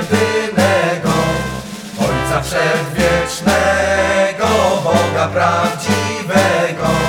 jedynego Ojca Wszechwiecznego, Boga prawdziwego.